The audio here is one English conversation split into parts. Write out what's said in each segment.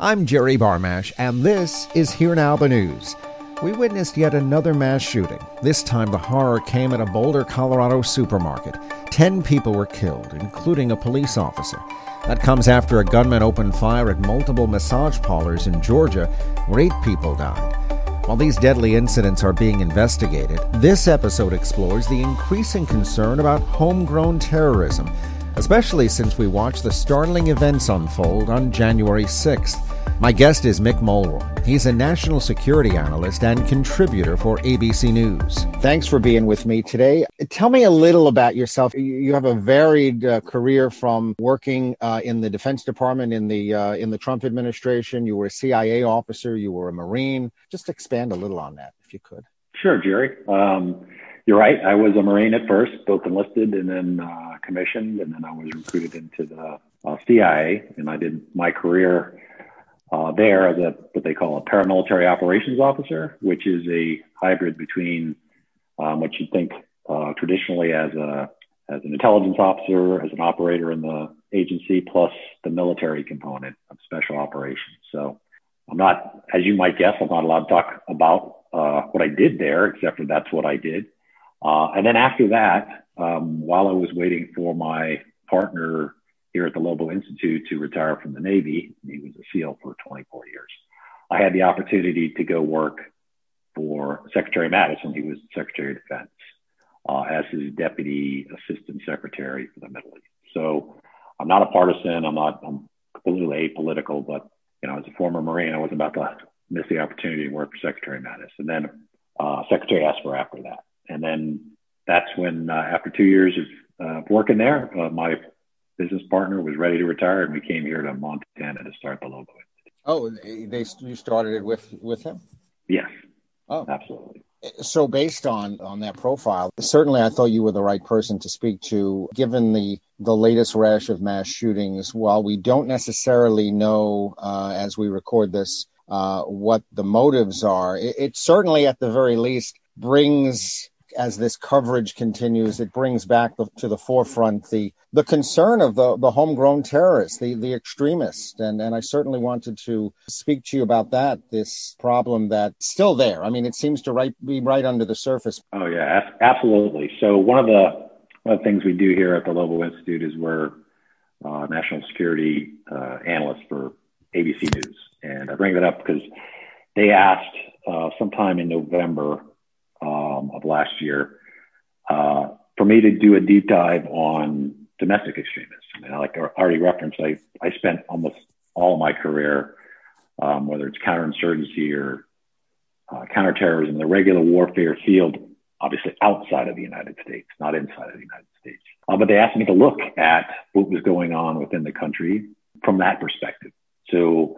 I'm Jerry Barmash, and this is Here Now the News. We witnessed yet another mass shooting. This time, the horror came at a Boulder, Colorado supermarket. Ten people were killed, including a police officer. That comes after a gunman opened fire at multiple massage parlors in Georgia, where eight people died. While these deadly incidents are being investigated, this episode explores the increasing concern about homegrown terrorism especially since we watched the startling events unfold on January 6th. My guest is Mick Mulroy. He's a national security analyst and contributor for ABC News. Thanks for being with me today. Tell me a little about yourself. You have a varied uh, career from working uh, in the Defense Department in the uh, in the Trump administration. You were a CIA officer. You were a Marine. Just expand a little on that, if you could. Sure, Jerry. Um, you're right. I was a Marine at first, both enlisted and then uh, commissioned, and then I was recruited into the uh, CIA, and I did my career uh, there as a what they call a paramilitary operations officer, which is a hybrid between um, what you'd think uh, traditionally as a as an intelligence officer, as an operator in the agency, plus the military component of special operations. So I'm not, as you might guess, I'm not allowed to talk about uh, what I did there, except for that's what I did. Uh, and then after that, um, while I was waiting for my partner here at the Lobo Institute to retire from the Navy, he was a SEAL for 24 years, I had the opportunity to go work for Secretary Mattis when he was Secretary of Defense uh, as his Deputy Assistant Secretary for the Middle East. So I'm not a partisan. I'm not. I'm completely apolitical. But you know, as a former Marine, I was about to miss the opportunity to work for Secretary Mattis, and then uh, Secretary Esper after that. And then that's when, uh, after two years of uh, working there, uh, my business partner was ready to retire, and we came here to Montana to start the Lobo. Oh, they you started it with with him? Yes. Oh, absolutely. So, based on on that profile, certainly I thought you were the right person to speak to, given the the latest rash of mass shootings. While we don't necessarily know uh, as we record this uh, what the motives are, it, it certainly, at the very least, brings as this coverage continues, it brings back the, to the forefront the the concern of the, the homegrown terrorists, the, the extremists. And, and I certainly wanted to speak to you about that, this problem that's still there. I mean, it seems to right, be right under the surface. Oh, yeah, absolutely. So, one of the, one of the things we do here at the Lobo Institute is we're uh, national security uh, analysts for ABC News. And I bring that up because they asked uh, sometime in November um, of last year uh, for me to do a deep dive on domestic extremists. And like I already referenced, I, I spent almost all of my career, um, whether it's counterinsurgency or uh, counterterrorism, the regular warfare field, obviously outside of the United States, not inside of the United States. Uh, but they asked me to look at what was going on within the country from that perspective. So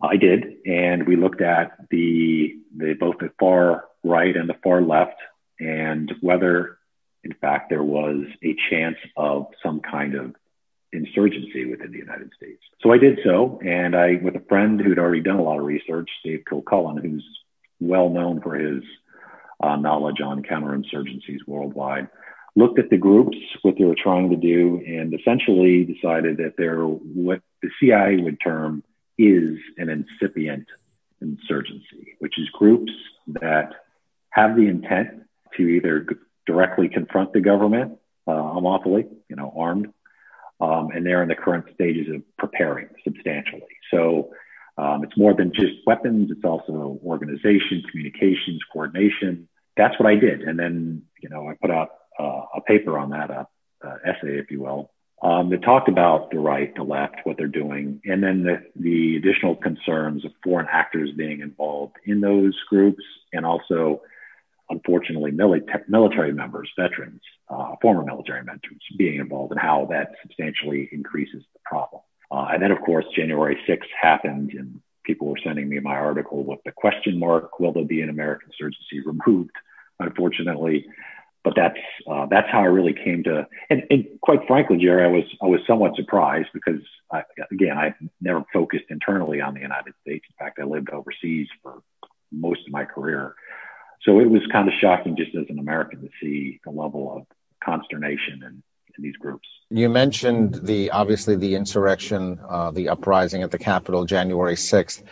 I did, and we looked at the, the both the far right and the far left, and whether, in fact, there was a chance of some kind of insurgency within the United States. So I did so, and I, with a friend who'd already done a lot of research, Dave Kilcullen, who's well known for his uh, knowledge on counterinsurgencies worldwide, looked at the groups, what they were trying to do, and essentially decided that they're what the CIA would term is an incipient insurgency, which is groups that have the intent to either directly confront the government uh, unlawfully, you know, armed, um, and they're in the current stages of preparing substantially. So um, it's more than just weapons; it's also organization, communications, coordination. That's what I did, and then you know I put out uh, a paper on that, a, essay, if you will, um, that talked about the right, the left, what they're doing, and then the, the additional concerns of foreign actors being involved in those groups, and also unfortunately, military, members, veterans, uh, former military members being involved and how that substantially increases the problem. Uh, and then, of course, January 6th happened, and people were sending me my article with the question mark: Will there be an American insurgency removed? Unfortunately, but that's uh, that's how I really came to. And, and, quite frankly, Jerry, I was I was somewhat surprised because I, again, I never focused internally on the United States. In fact, I lived overseas for most of my career. So it was kind of shocking just as an American to see the level of consternation and in these groups. You mentioned the obviously the insurrection, uh, the uprising at the Capitol, January sixth.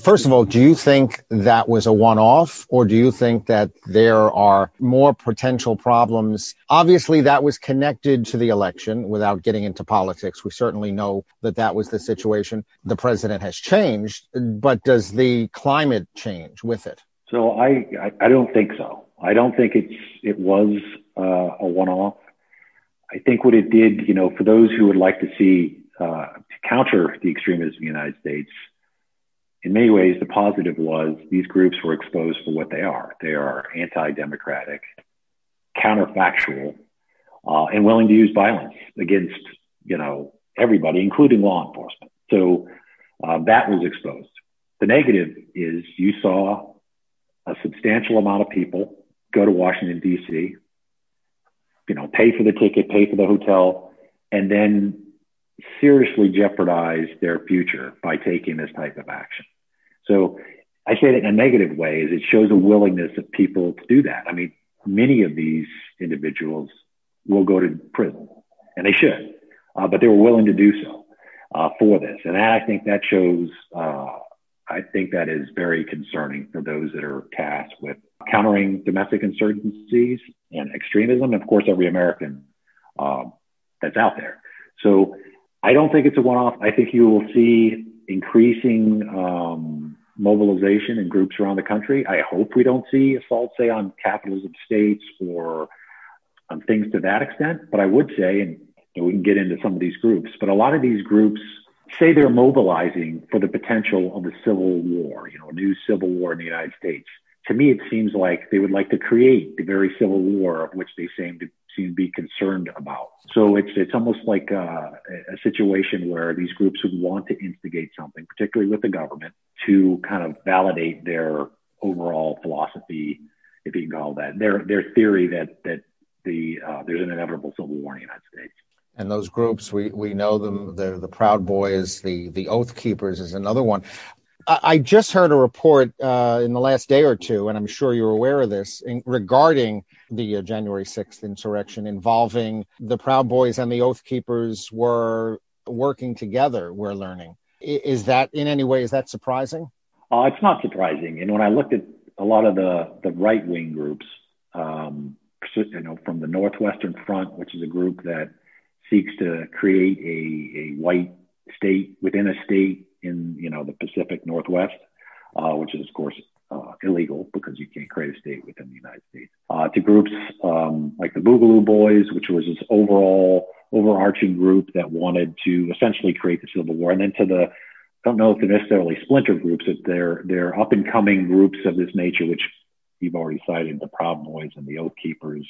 First of all, do you think that was a one off, or do you think that there are more potential problems? Obviously, that was connected to the election without getting into politics. We certainly know that that was the situation. The president has changed, but does the climate change with it? So I, I, I don't think so. I don't think it's it was uh, a one off. I think what it did, you know, for those who would like to see uh, to counter the extremism in the United States, in many ways, the positive was these groups were exposed for what they are. They are anti-democratic, counterfactual, uh, and willing to use violence against, you know, everybody, including law enforcement. So uh, that was exposed. The negative is you saw a substantial amount of people go to Washington D.C., you know, pay for the ticket, pay for the hotel, and then seriously jeopardize their future by taking this type of action. So I say that in a negative way is it shows a willingness of people to do that. I mean, many of these individuals will go to prison and they should, uh, but they were willing to do so uh, for this. And I think that shows, uh, I think that is very concerning for those that are tasked with countering domestic insurgencies and extremism. And of course, every American um, that's out there. So I don't think it's a one off. I think you will see increasing um, mobilization in groups around the country. I hope we don't see assaults, say, on capitals of states or on things to that extent. But I would say, and we can get into some of these groups, but a lot of these groups say they're mobilizing for the potential of a civil war, you know, a new civil war in the United States. To me, it seems like they would like to create the very civil war of which they seem to seem to be concerned about. So it's it's almost like a, a situation where these groups would want to instigate something, particularly with the government, to kind of validate their overall philosophy, if you can call that their their theory that that the uh, there's an inevitable civil war in the United States. And those groups, we, we know them. They're the Proud Boys, the the Oath Keepers is another one. I just heard a report uh, in the last day or two, and I'm sure you're aware of this, in, regarding the uh, January 6th insurrection involving the Proud Boys and the Oath Keepers were working together, we're learning. Is that in any way, is that surprising? Uh, it's not surprising. And when I looked at a lot of the, the right wing groups, um, you know, from the Northwestern Front, which is a group that seeks to create a, a white state within a state in you know the Pacific Northwest, uh, which is of course uh, illegal because you can't create a state within the United States. Uh, to groups um, like the Boogaloo Boys, which was this overall overarching group that wanted to essentially create the Civil War, and then to the I don't know if they're necessarily splinter groups, but they're they're up and coming groups of this nature, which you've already cited, the Proud Boys and the Oath Keepers.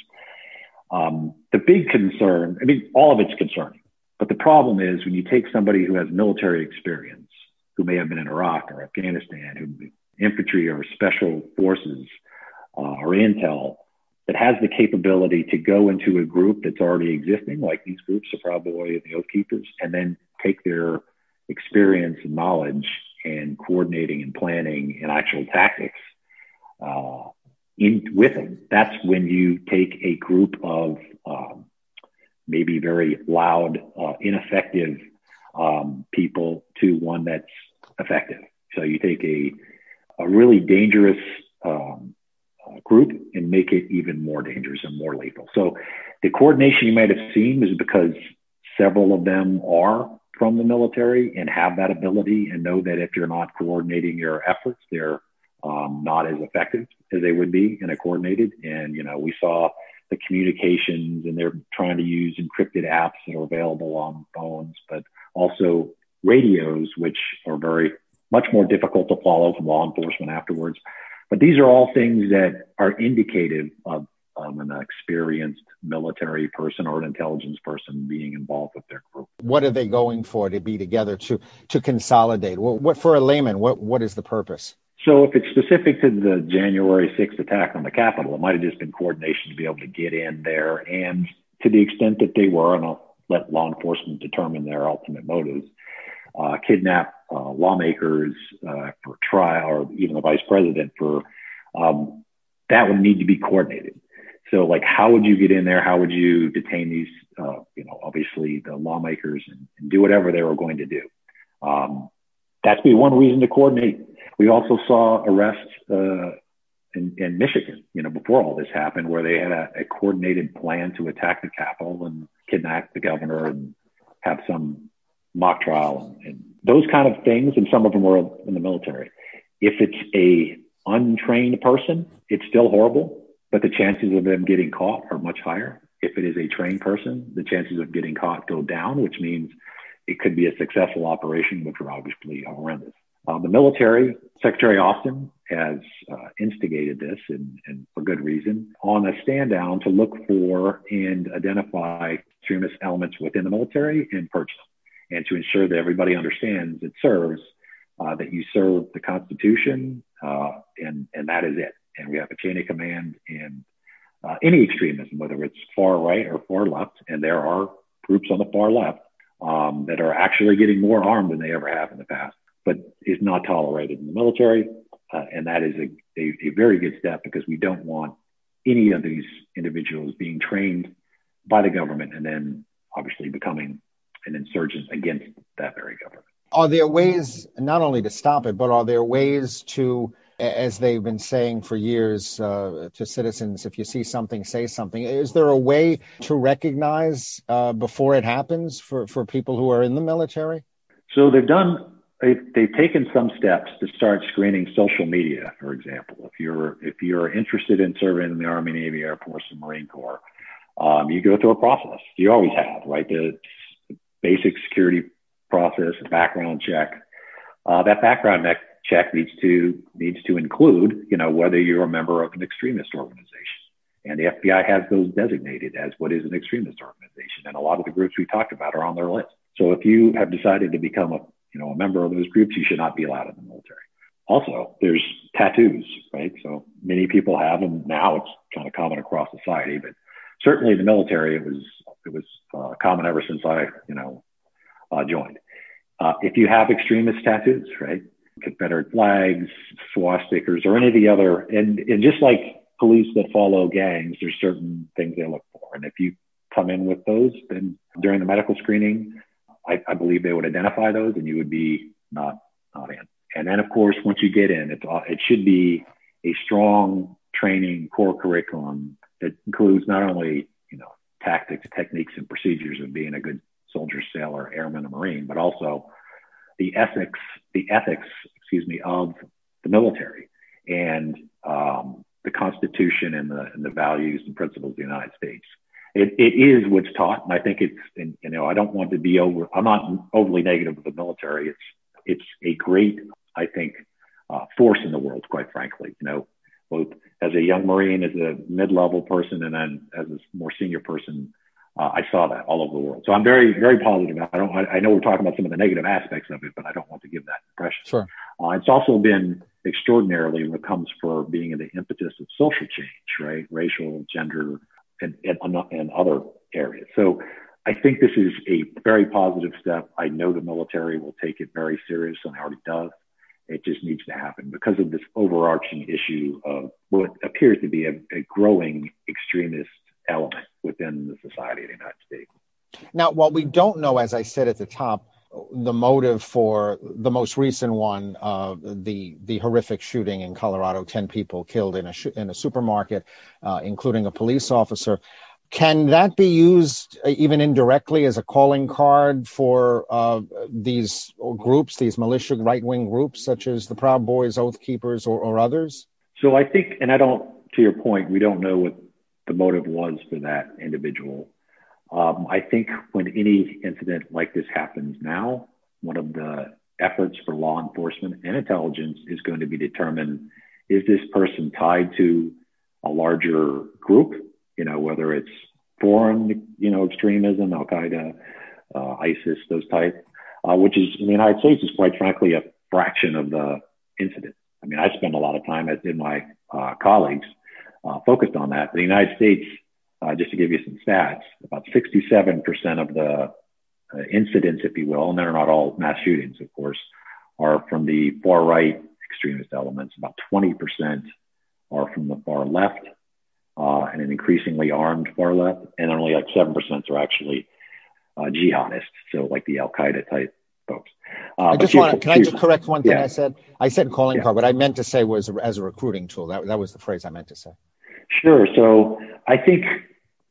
Um, the big concern, I mean, all of it's concerning, but the problem is when you take somebody who has military experience who may have been in Iraq or Afghanistan, who infantry or special forces uh, or intel that has the capability to go into a group that's already existing, like these groups, the Proud Boy and the Oath Keepers, and then take their experience and knowledge and coordinating and planning and actual tactics uh, in with them. That's when you take a group of um, maybe very loud, uh, ineffective um, people to one that's effective. So you take a, a really dangerous um, uh, group and make it even more dangerous and more lethal. So the coordination you might have seen is because several of them are from the military and have that ability and know that if you're not coordinating your efforts, they're um, not as effective as they would be in a coordinated. And, you know, we saw the communications and they're trying to use encrypted apps that are available on phones, but also radios, which are very much more difficult to follow from law enforcement afterwards. But these are all things that are indicative of um, an experienced military person or an intelligence person being involved with their group. What are they going for to be together to to consolidate? What, what for a layman? What what is the purpose? So if it's specific to the January 6th attack on the Capitol, it might have just been coordination to be able to get in there. And to the extent that they were, and I'll let law enforcement determine their ultimate motives, uh, kidnap uh, lawmakers uh, for trial or even the vice president for um, that would need to be coordinated. So, like, how would you get in there? How would you detain these, uh, you know, obviously the lawmakers and, and, do whatever they were going to do? Um, that's be one reason to coordinate. We also saw arrests uh, in, in, Michigan, you know, before all this happened, where they had a, a, coordinated plan to attack the Capitol and kidnap the governor and have some mock trial and, and those kind of things. And some of them were in the military. If it's a untrained person, it's still horrible but the chances of them getting caught are much higher. If it is a trained person, the chances of getting caught go down, which means it could be a successful operation, which are obviously horrendous. Uh, the military, Secretary Austin has uh, instigated this, and, and, for good reason, on a stand down to look for and identify extremist elements within the military and purge them, and to ensure that everybody understands it serves, uh, that you serve the Constitution, uh, and, and that is it and we have a chain of command and uh, any extremism, whether it's far right or far left. And there are groups on the far left um, that are actually getting more armed than they ever have in the past, but is not tolerated in the military. Uh, and that is a, a, a very good step because we don't want any of these individuals being trained by the government and then obviously becoming an insurgent against that very government. Are there ways not only to stop it, but are there ways to as they've been saying for years uh, to citizens, if you see something, say something. Is there a way to recognize uh, before it happens for, for people who are in the military? So they've done. They've, they've taken some steps to start screening social media, for example. If you're if you're interested in serving in the Army, Navy, Air Force, and Marine Corps, um, you go through a process. You always have, right? The basic security process, background check. Uh, that background check check needs to needs to include, you know, whether you're a member of an extremist organization. And the FBI has those designated as what is an extremist organization. And a lot of the groups we talked about are on their list. So if you have decided to become a, you know, a member of those groups, you should not be allowed in the military. Also, there's tattoos, right? So many people have them now. It's kind of common across society, but certainly in the military, it was it was uh, common ever since I, you know, uh, joined. Uh, if you have extremist tattoos, right? Confederate flags, swastikas, or any of the other, and, and just like police that follow gangs, there's certain things they look for. And if you come in with those, then during the medical screening, I, I believe they would identify those and you would be not, not in. And then, of course, once you get in, it's, it should be a strong training core curriculum that includes not only, you know, tactics, techniques, and procedures of being a good soldier, sailor, airman, or marine, but also the ethics, the ethics, excuse me, of the military and um, the Constitution and the, and the values and principles of the United States. It, it is what's taught, and I think it's, know, I don't want to be over. I'm not overly negative of the military. It's it's a great, I think, uh, force in the world, quite frankly. You know, both as a young Marine, as a mid-level person, and then as a more senior person, uh, I saw that all over the world. So I'm very, very positive. I don't, I, I, know we're talking about some of the negative aspects of it, but I don't want to give that impression. Sure. Uh, it's also been extraordinarily when it comes for being in the impetus of social change, right? Racial, gender, and, and, and other areas. So I think this is a very positive step. I know the military will take it very serious and it already does. It just needs to happen because of this overarching issue of what appears to be a, a growing extremist element within the society of the United States. Now, what we don't know, as I said at the top, the motive for the most recent one, uh, the the horrific shooting in Colorado, ten people killed in a sh- in a supermarket, uh, including a police officer. Can that be used uh, even indirectly as a calling card for uh, these groups, these militia right wing groups, such as the Proud Boys, Oath Keepers, or, or others? So I think, and I don't, to your point, we don't know what the motive was for that individual. Um, I think when any incident like this happens now, one of the efforts for law enforcement and intelligence is going to be determined is this person tied to a larger group, you know, whether it's foreign, you know, extremism, Al Qaeda, uh, ISIS, those type, uh, which is in the United States is quite frankly a fraction of the incident. I mean, I spend a lot of time, as did my uh, colleagues, uh, focused on that. But The United States, uh, just to give you some stats, about 67% of the uh, incidents, if you will, and they're not all mass shootings, of course, are from the far right extremist elements. About 20% are from the far left. Uh, and an increasingly armed far left, and only like seven percent are actually uh, jihadists, so like the Al Qaeda type folks. Uh, I just want to, can I just correct one thing yeah. I said? I said calling yeah. card, but I meant to say was as a recruiting tool. That, that was the phrase I meant to say. Sure. So I think,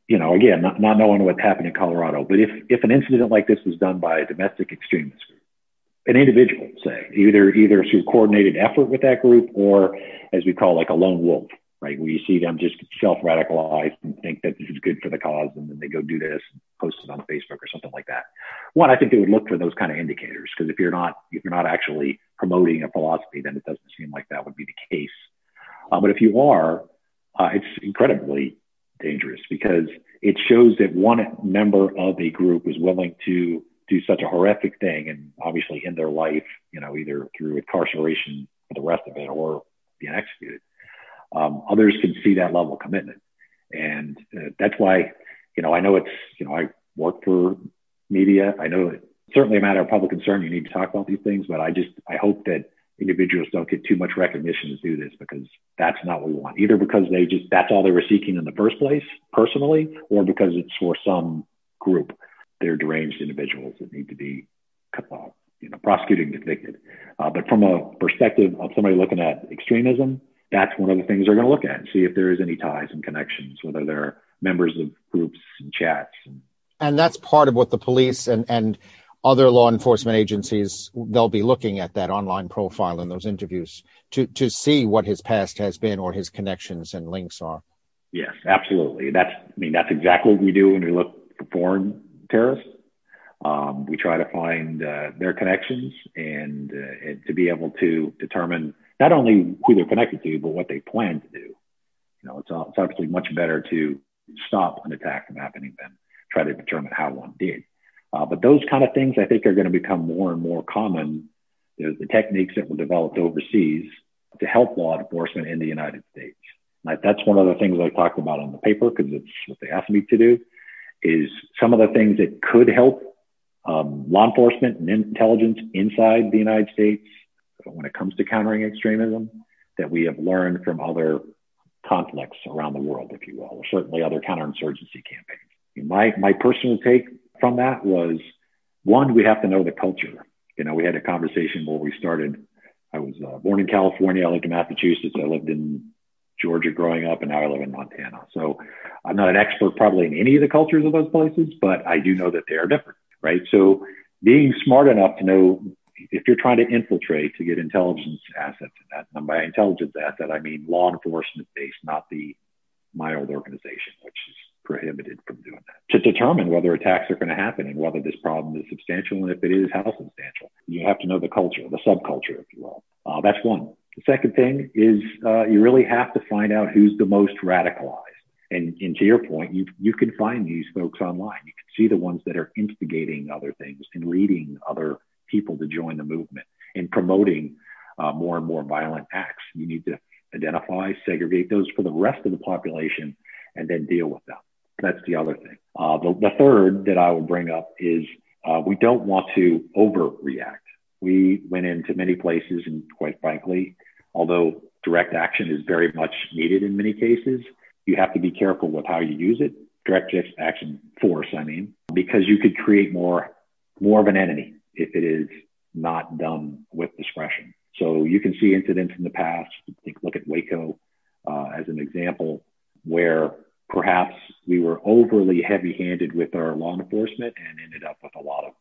you know, again, not, not knowing what happened in Colorado, but if, if an incident like this was done by a domestic extremist group, an individual, say, either either through coordinated effort with that group or as we call like a lone wolf, right? Where you see them just self radicalize and think that this is good for the cause, and then they go do this post it on Facebook or something like that. One, I think they would look for those kind of indicators because if you're not if you're not actually promoting a philosophy, then it doesn't seem like that would be the case. Uh, but if you are, uh, it's incredibly dangerous because it shows that one member of a group is willing to do such a horrific thing and obviously end their life, you know, either through incarceration for the rest of it or being executed um, others can see that level of commitment. And uh, that's why, you know, I know it's, you know, I work for media. I know it's certainly a matter of public concern. You need to talk about these things, but I just, I hope that individuals don't get too much recognition to do this because that's not what we want. Either because they just, that's all they were seeking in the first place personally, or because it's for some group. They're deranged individuals that need to be, uh, you know, prosecuted and convicted. Uh, but from a perspective of somebody looking at extremism, that's one of the things they're going to look at and see if there is any ties and connections, whether they're members of groups and chats. And that's part of what the police and, and other law enforcement agencies they'll be looking at that online profile in those interviews to to see what his past has been or his connections and links are. Yes, absolutely. That's I mean that's exactly what we do when we look for foreign terrorists. Um, we try to find uh, their connections and, uh, and to be able to determine not only who they're connected to, but what they plan to do. You know, it's, it's obviously much better to stop an attack from happening than try to determine how one did. Uh, but those kind of things I think are going to become more and more common. There's the techniques that were developed overseas to help law enforcement in the United States. Like that's one of the things I talked about in the paper because it's what they asked me to do. Is some of the things that could help um, law enforcement and intelligence inside the United States when it comes to countering extremism that we have learned from other conflicts around the world, if you will, or certainly other counterinsurgency campaigns. My, my personal take from that was one, we have to know the culture. You know, we had a conversation where we started. I was uh, born in California. I lived in Massachusetts. I lived in Georgia growing up, and now I live in Montana. So I'm not an expert probably in any of the cultures of those places, but I do know that they are different, right? So being smart enough to know if you're trying to infiltrate to get intelligence assets, and by intelligence asset, I mean law enforcement based, not the mild organization, which is prohibited from doing that. To determine whether attacks are going to happen and whether this problem is substantial, and if it is, how substantial. You have to know the culture, the subculture, if you will. Uh, that's one. The second thing is uh, you really have to find out who's the most radicalized. And, and, to your point, you you can find these folks online. You can see the ones that are instigating other things and leading other people to join the movement in promoting uh, more and more violent acts. You need to identify, segregate those for the rest of the population, and then deal with them. That's the other thing. Uh, the, the, third that I would bring up is uh, we don't want to overreact. We went into many places, and quite frankly, although direct action is very much needed in many cases, you have to be careful with how you use it. Direct action force, I mean, because you could create more more of an enemy if it is not done with discretion. So you can see incidents in the past. Look at Waco uh, as an example, where perhaps we were overly heavy-handed with our law enforcement and ended up with a lot of,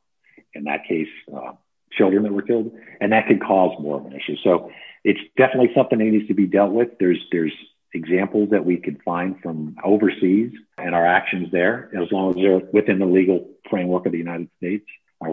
in that case, uh, children that were killed, and that could cause more of an issue. So it's definitely something that needs to be dealt with. There's there's examples that we could find from overseas and our actions there, as long as they're within the legal framework of the United States.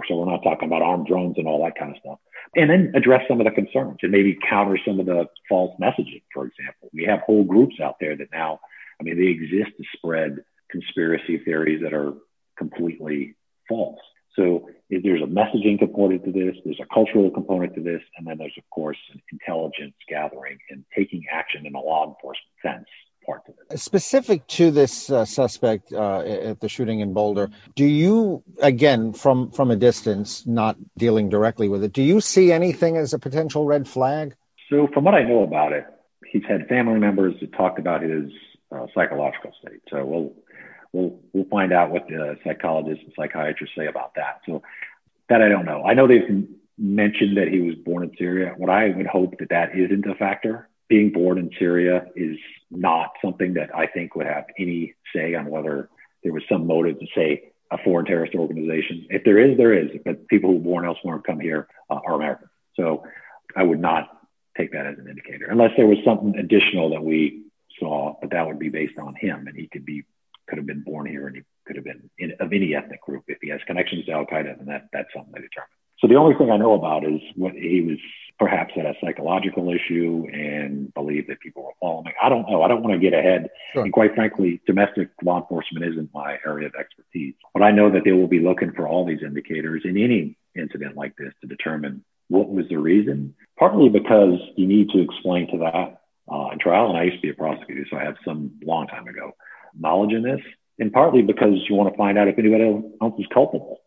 So we're not talking about armed drones and all that kind of stuff. And then address some of the concerns and maybe counter some of the false messaging, for example. We have whole groups out there that now, I mean, they exist to spread conspiracy theories that are completely false. So there's a messaging component to this, there's a cultural component to this, and then there's, of course, an intelligence gathering and taking action in a law enforcement sense part of it. Specific to this uh, suspect uh, at the shooting in Boulder, do you, again, from from a distance, not dealing directly with it, do you see anything as a potential red flag? So, from what I know about it, he's had family members that talked about his uh, psychological state. So we'll we'll we'll find out what the psychologists and psychiatrists say about that. So that I don't know. I know they've mentioned that he was born in Syria. What I would hope that that isn't a factor. Being born in Syria is not something that I think would have any say on whether there was some motive to say a foreign terrorist organization. If there is, there is. But people who are born elsewhere and come here uh, are American. So I would not take that as an indicator unless there was something additional that we saw, but that would be based on him and he could be could have been born here and he could have been in, of any ethnic group. If he has connections to Al Qaeda, then that, that's something to determine. So the only thing I know about is what he was perhaps had a psychological issue and believed that people were following. I don't know. I don't want to get ahead. Sure. And quite frankly, domestic law enforcement isn't my area of expertise. But I know that they will be looking for all these indicators in any incident like this to determine what was the reason. Partly because you need to explain to that uh, in trial. And I used to be a prosecutor, so I have some long time ago knowledge in this. And partly because you want to find out if anybody else is culpable,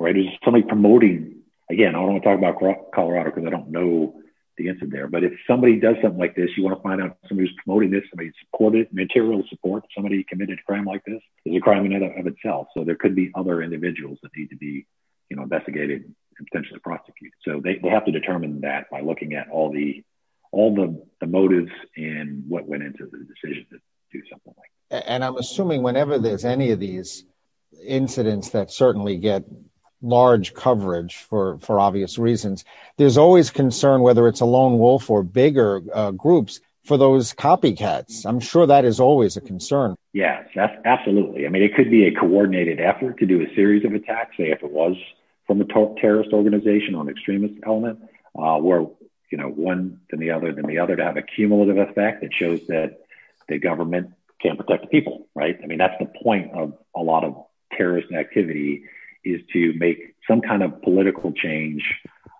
right? Is somebody promoting again, I don't want to talk about Colorado because I don't know the incident there. But if somebody does something like this, you want to find out somebody who's promoting this, somebody supported material support, somebody committed a crime like this is a crime in and of itself. So there could be other individuals that need to be, you know, investigated and potentially prosecuted. So they, they have to determine that by looking at all the all the, the motives and what went into the decision to do something like that. And I'm assuming whenever there's any of these incidents that certainly get large coverage for, for obvious reasons. There's always concern whether it's a lone wolf or bigger uh, groups for those copycats. I'm sure that is always a concern. Yes, absolutely. I mean, it could be a coordinated effort to do a series of attacks, say if it was from a ter- terrorist organization or an extremist element, uh, where you know one then the other then the other to have a cumulative effect that shows that the government can't protect the people, right? I mean, that's the point of a lot of terrorist activity is to make some kind of political change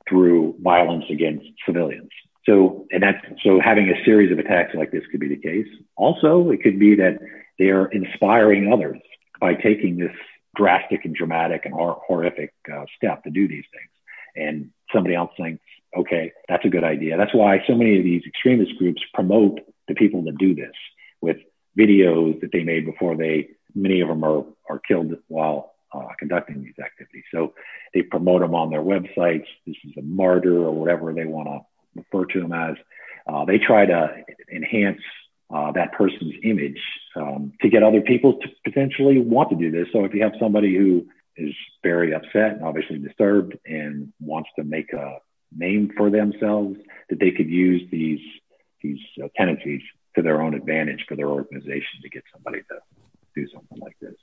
through violence against civilians. So, and that's so having a series of attacks like this could be the case. Also, it could be that they are inspiring others by taking this drastic and dramatic and hor- horrific uh, step to do these things. And somebody else thinks, okay, that's a good idea. That's why so many of these extremist groups promote the people that do this with videos that they made before they, many of them are, are killed while uh, conducting these activities. So they promote them on their websites. This is a martyr or whatever they want to refer to them as. Uh, they try to enhance uh, that person's image um, to get other people to potentially want to do this. So if you have somebody who is very upset and obviously disturbed and wants to make a name for themselves, that they could use these these uh, tendencies to their own advantage for their organization to get somebody to do something like this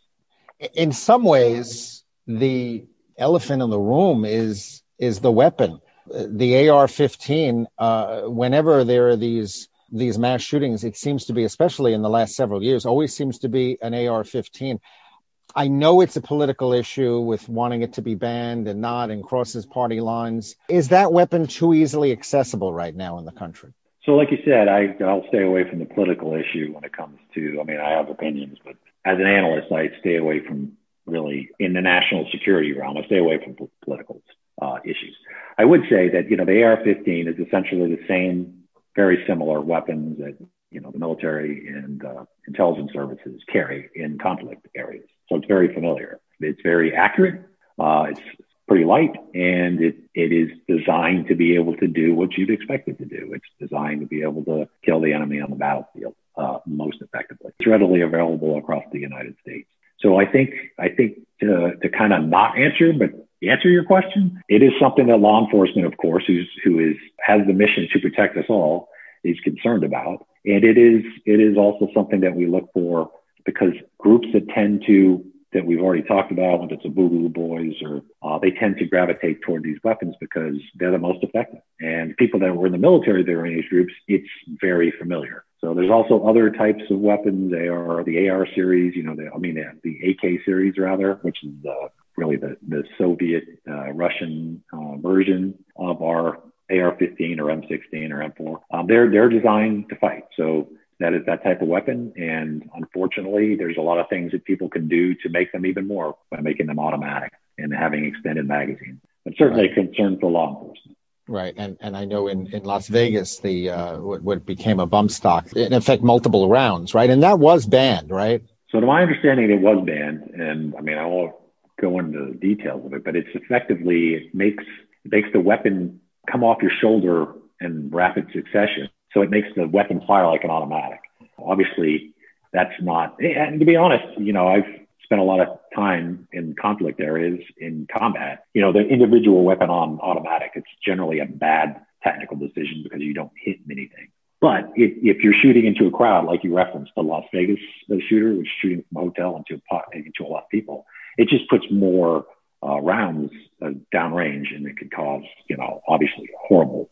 in some ways, the elephant in the room is is the weapon. The AR-15. Uh, whenever there are these these mass shootings, it seems to be, especially in the last several years, always seems to be an AR-15. I know it's a political issue with wanting it to be banned and not, and crosses party lines. Is that weapon too easily accessible right now in the country? So, like you said, I, I'll stay away from the political issue when it comes to. I mean, I have opinions, but as an analyst, I stay away from really in the national security realm. I stay away from political uh, issues. I would say that you know the AR-15 is essentially the same, very similar weapons that you know the military and uh, intelligence services carry in conflict areas. So it's very familiar. It's very accurate. Uh, it's pretty light, and it it is designed to be able to do what you'd expect it to do. It's designed to be able to kill the enemy on the battlefield uh, most effectively. It's readily available across the United States. So I think I think to, to kind of not answer, but answer your question, it is something that law enforcement, of course, who's who is has the mission to protect us all, is concerned about, and it is it is also something that we look for because groups that tend to that we've already talked about, whether it's the Boogaloo Boys or uh, they tend to gravitate toward these weapons because they're the most effective. And people that were in the military in these groups, it's very familiar. So there's also other types of weapons. They are the AR series, you know, the, I mean, the, the AK series rather, which is uh, really the, the Soviet uh, Russian uh, version of our AR-15 or M16 or M4. Um, they're they're designed to fight. So that is that type of weapon. And unfortunately, there's a lot of things that people can do to make them even more by making them automatic and having extended magazines. But certainly right. a concern for law enforcement. Right, and and I know in, in Las Vegas the uh, what, what became a bump stock in effect multiple rounds, right, and that was banned, right? So to my understanding, it was banned, and I mean I won't go into the details of it, but it's effectively it makes it makes the weapon come off your shoulder in rapid succession, so it makes the weapon fire like an automatic. Obviously, that's not. And to be honest, you know I've spent a lot of time in conflict areas in combat. You know, the individual weapon on automatic, it's generally a bad technical decision because you don't hit anything. But if, if you're shooting into a crowd, like you referenced the Las Vegas the shooter, was shooting from a hotel into a, into a lot of people, it just puts more uh, rounds uh, downrange and it could cause, you know, obviously horrible.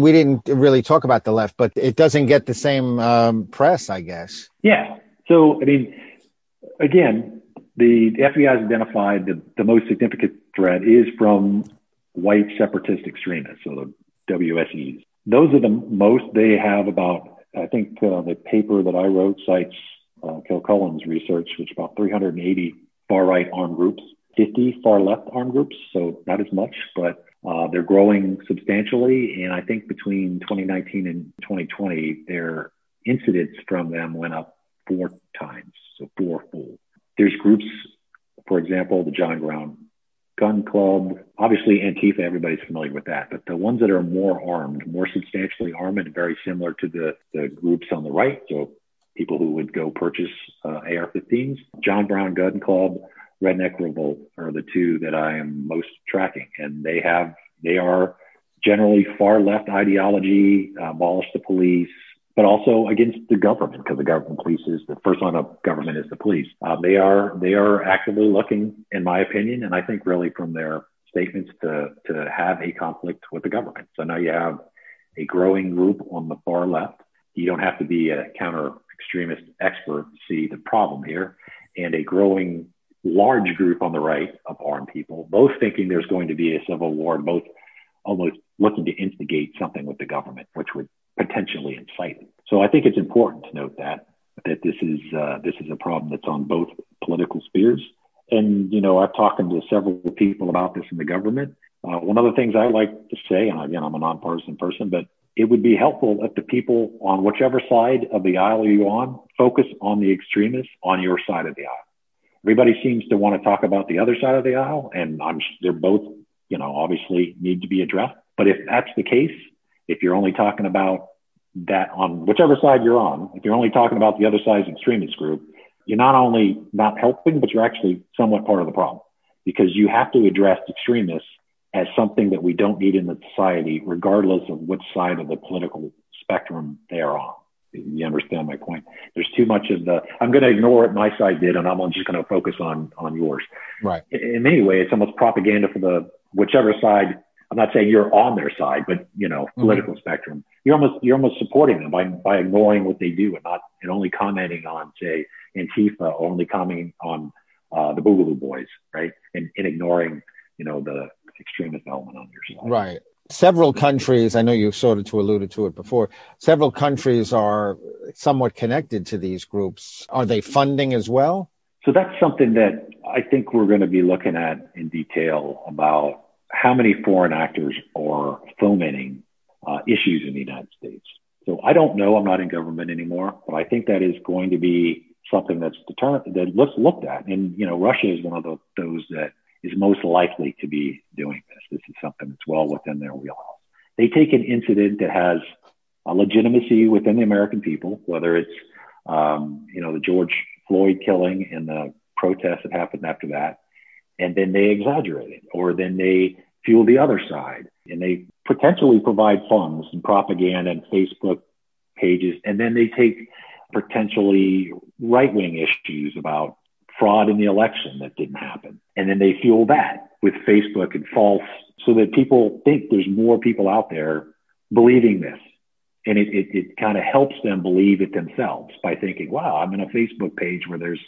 We didn't really talk about the left, but it doesn't get the same um, press, I guess. Yeah. So, I mean, again, the, FBI has identified the, the most significant threat is from white separatist extremists, so the WSEs. Those are the most they have about, I think uh, the paper that I wrote cites uh, Kilcullen's research, which about 380 far right armed groups, 50 far left armed groups, so not as much, but uh, they're growing substantially. And I think between 2019 and 2020, their incidents from them went up four times, so fourfold. There's groups, for example, the John Brown Gun Club, obviously Antifa, everybody's familiar with that, but the ones that are more armed, more substantially armed, and very similar to the, the groups on the right, so people who would go purchase uh, AR-15s, John Brown Gun Club, Redneck Revolt are the two that I am most tracking, and they have they are generally far left ideology, abolish the police, but also against the government because the government police is the first line of government is the police. Uh, they are they are actively looking, in my opinion, and I think really from their statements to to have a conflict with the government. So now you have a growing group on the far left. You don't have to be a counter extremist expert to see the problem here, and a growing large group on the right of armed people, both thinking there's going to be a civil war, both almost looking to instigate something with the government, which would potentially incite So I think it's important to note that that this is uh, this is a problem that's on both political spheres. And you know, I've talked to several people about this in the government. Uh, one of the things I like to say, and again, I'm a nonpartisan person, but it would be helpful if the people on whichever side of the aisle you're on focus on the extremists on your side of the aisle. Everybody seems to want to talk about the other side of the aisle, and I'm they're both, you know, obviously need to be addressed. But if that's the case, if you're only talking about that on whichever side you're on, if you're only talking about the other side's extremist group, you're not only not helping, but you're actually somewhat part of the problem because you have to address extremists as something that we don't need in the society, regardless of which side of the political spectrum they are on. You understand my point? There's too much of the, I'm going to ignore what my side did and I'm just going to focus on, on yours. Right. In many ways, it's almost propaganda for the, whichever side I'm not saying you're on their side, but you know, mm-hmm. political spectrum. You're almost you're almost supporting them by by ignoring what they do and not and only commenting on say Antifa or only commenting on uh, the Boogaloo Boys, right? And, and ignoring you know the extremist element on your side. Right. Several countries, I know you sort of alluded to it before. Several countries are somewhat connected to these groups. Are they funding as well? So that's something that I think we're going to be looking at in detail about how many foreign actors are fomenting uh, issues in the United States. So I don't know. I'm not in government anymore, but I think that is going to be something that's determined that looks looked at. And you know, Russia is one of the, those that is most likely to be doing this. This is something that's well within their wheelhouse. They take an incident that has a legitimacy within the American people, whether it's um, you know the George Floyd killing and the protests that happened after that, and then they exaggerate it, or then they fuel the other side, and they potentially provide funds and propaganda and Facebook pages, and then they take potentially right wing issues about fraud in the election that didn't happen. And then they fuel that with Facebook and false so that people think there's more people out there believing this. And it, it, it kind of helps them believe it themselves by thinking, wow, I'm in a Facebook page where there's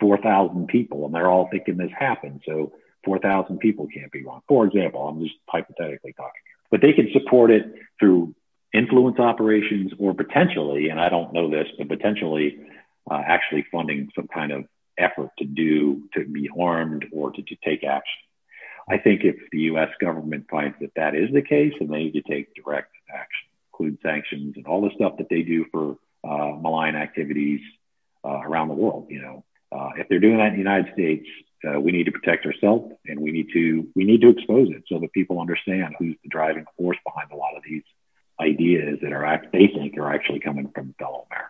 4,000 people and they're all thinking this happened. So 4,000 people can't be wrong. For example, I'm just hypothetically talking here, but they can support it through influence operations or potentially, and I don't know this, but potentially uh, actually funding some kind of effort to do, to be armed or to, to take action. I think if the U.S. government finds that that is the case, and they need to take direct action, include sanctions and all the stuff that they do for uh, malign activities uh, around the world. You know, uh, if they're doing that in the United States, uh, we need to protect ourselves, and we need to we need to expose it so that people understand who's the driving force behind a lot of these ideas that are they think are actually coming from fellow Americans.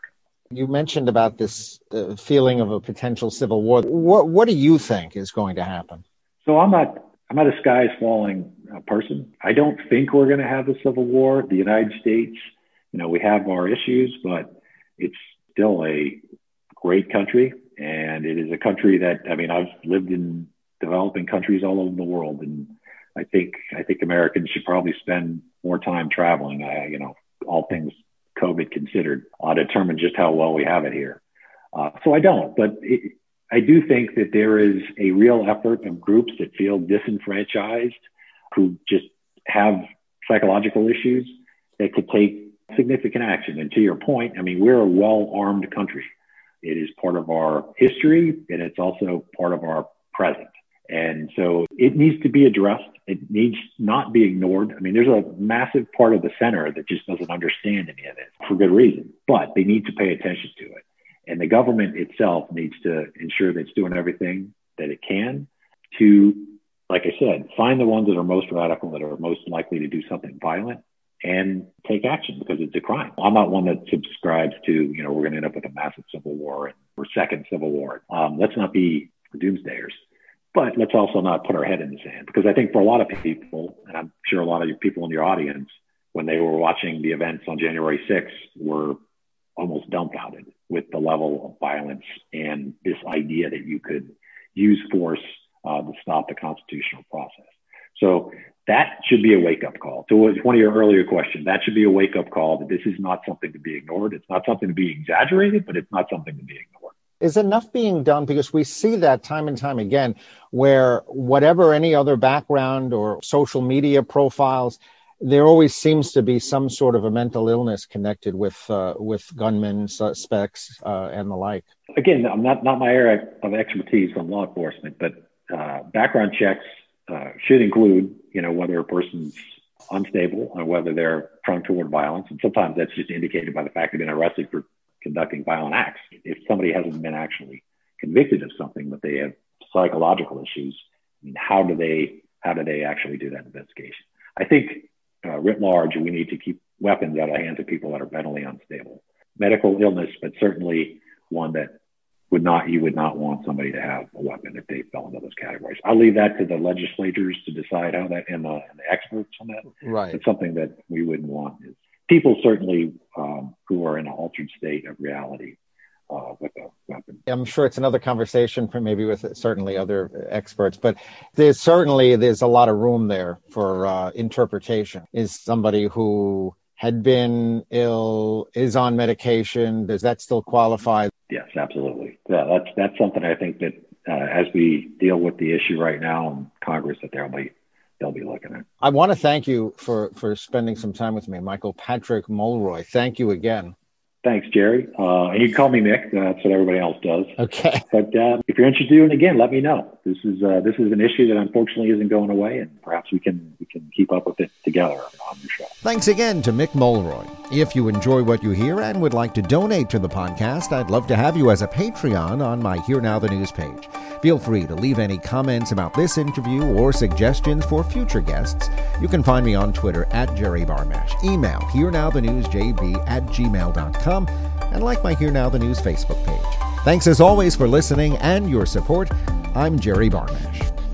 You mentioned about this uh, feeling of a potential civil war. What what do you think is going to happen? So I'm not I'm not a skies falling uh, person. I don't think we're going to have a civil war. The United States, you know, we have our issues, but it's still a great country, and it is a country that I mean I've lived in developing countries all over the world, and I think I think Americans should probably spend more time traveling. I, you know, all things COVID considered, uh, determine just how well we have it here. Uh, so I don't, but it, I do think that there is a real effort of groups that feel disenfranchised, who just have psychological issues that could take significant action. And to your point, I mean, we're a well armed country. It is part of our history and it's also part of our present. And so it needs to be addressed. It needs not be ignored. I mean, there's a massive part of the center that just doesn't understand any of this for good reason, but they need to pay attention to it. And the government itself needs to ensure that it's doing everything that it can to, like I said, find the ones that are most radical, that are most likely to do something violent and take action because it's a crime. I'm not one that subscribes to, you know, we're going to end up with a massive civil war or second civil war. Um, let's not be doomsdayers. But let's also not put our head in the sand because I think for a lot of people, and I'm sure a lot of people in your audience, when they were watching the events on January 6th, were almost dumbfounded with the level of violence and this idea that you could use force uh, to stop the constitutional process. So that should be a wake up call. To one of your earlier questions, that should be a wake up call that this is not something to be ignored. It's not something to be exaggerated, but it's not something to be ignored is enough being done because we see that time and time again where whatever any other background or social media profiles there always seems to be some sort of a mental illness connected with uh, with gunmen suspects uh, and the like. Again i'm not not my area of expertise on law enforcement but uh, background checks uh, should include you know whether a person's unstable and whether they're prone toward violence. And sometimes that's just indicated by the fact they've been arrested for conducting violent acts. If somebody hasn't been actually convicted of something, but they have psychological issues, I mean, how do they how do they actually do that investigation? I think uh, writ large, we need to keep weapons out of the hands of people that are mentally unstable. Medical illness, but certainly one that would not you would not want somebody to have a weapon if they fell into those categories. I'll leave that to the legislators to decide how that and the, and the experts on that. Right. It's something that we wouldn't want is people certainly um, who are in an altered state of reality uh, with a weapon. I'm sure it's another conversation for maybe with certainly other experts, but there's certainly there's a lot of room there for uh, interpretation. Is somebody who had been ill, is on medication, does that still qualify? Yes, absolutely. Yeah, that's that's something I think that uh, as we deal with the issue right now in Congress, that there'll be they'll be looking at. I want to thank you for for spending some time with me, Michael Patrick Mulroy. Thank you again. Thanks, Jerry. Uh, and you can call me Mick. That's what everybody else does. Okay. But uh, if you're interested in it again, let me know. This is uh, this is an issue that unfortunately isn't going away, and perhaps we can we can keep up with it together on your show. Thanks again to Mick Mulroy. If you enjoy what you hear and would like to donate to the podcast, I'd love to have you as a Patreon on my Here Now the News page. Feel free to leave any comments about this interview or suggestions for future guests. You can find me on Twitter at Jerry Barmash. Email here now the news jb at gmail.com and like my Here Now the News Facebook page. Thanks as always for listening and your support. I'm Jerry Barmash.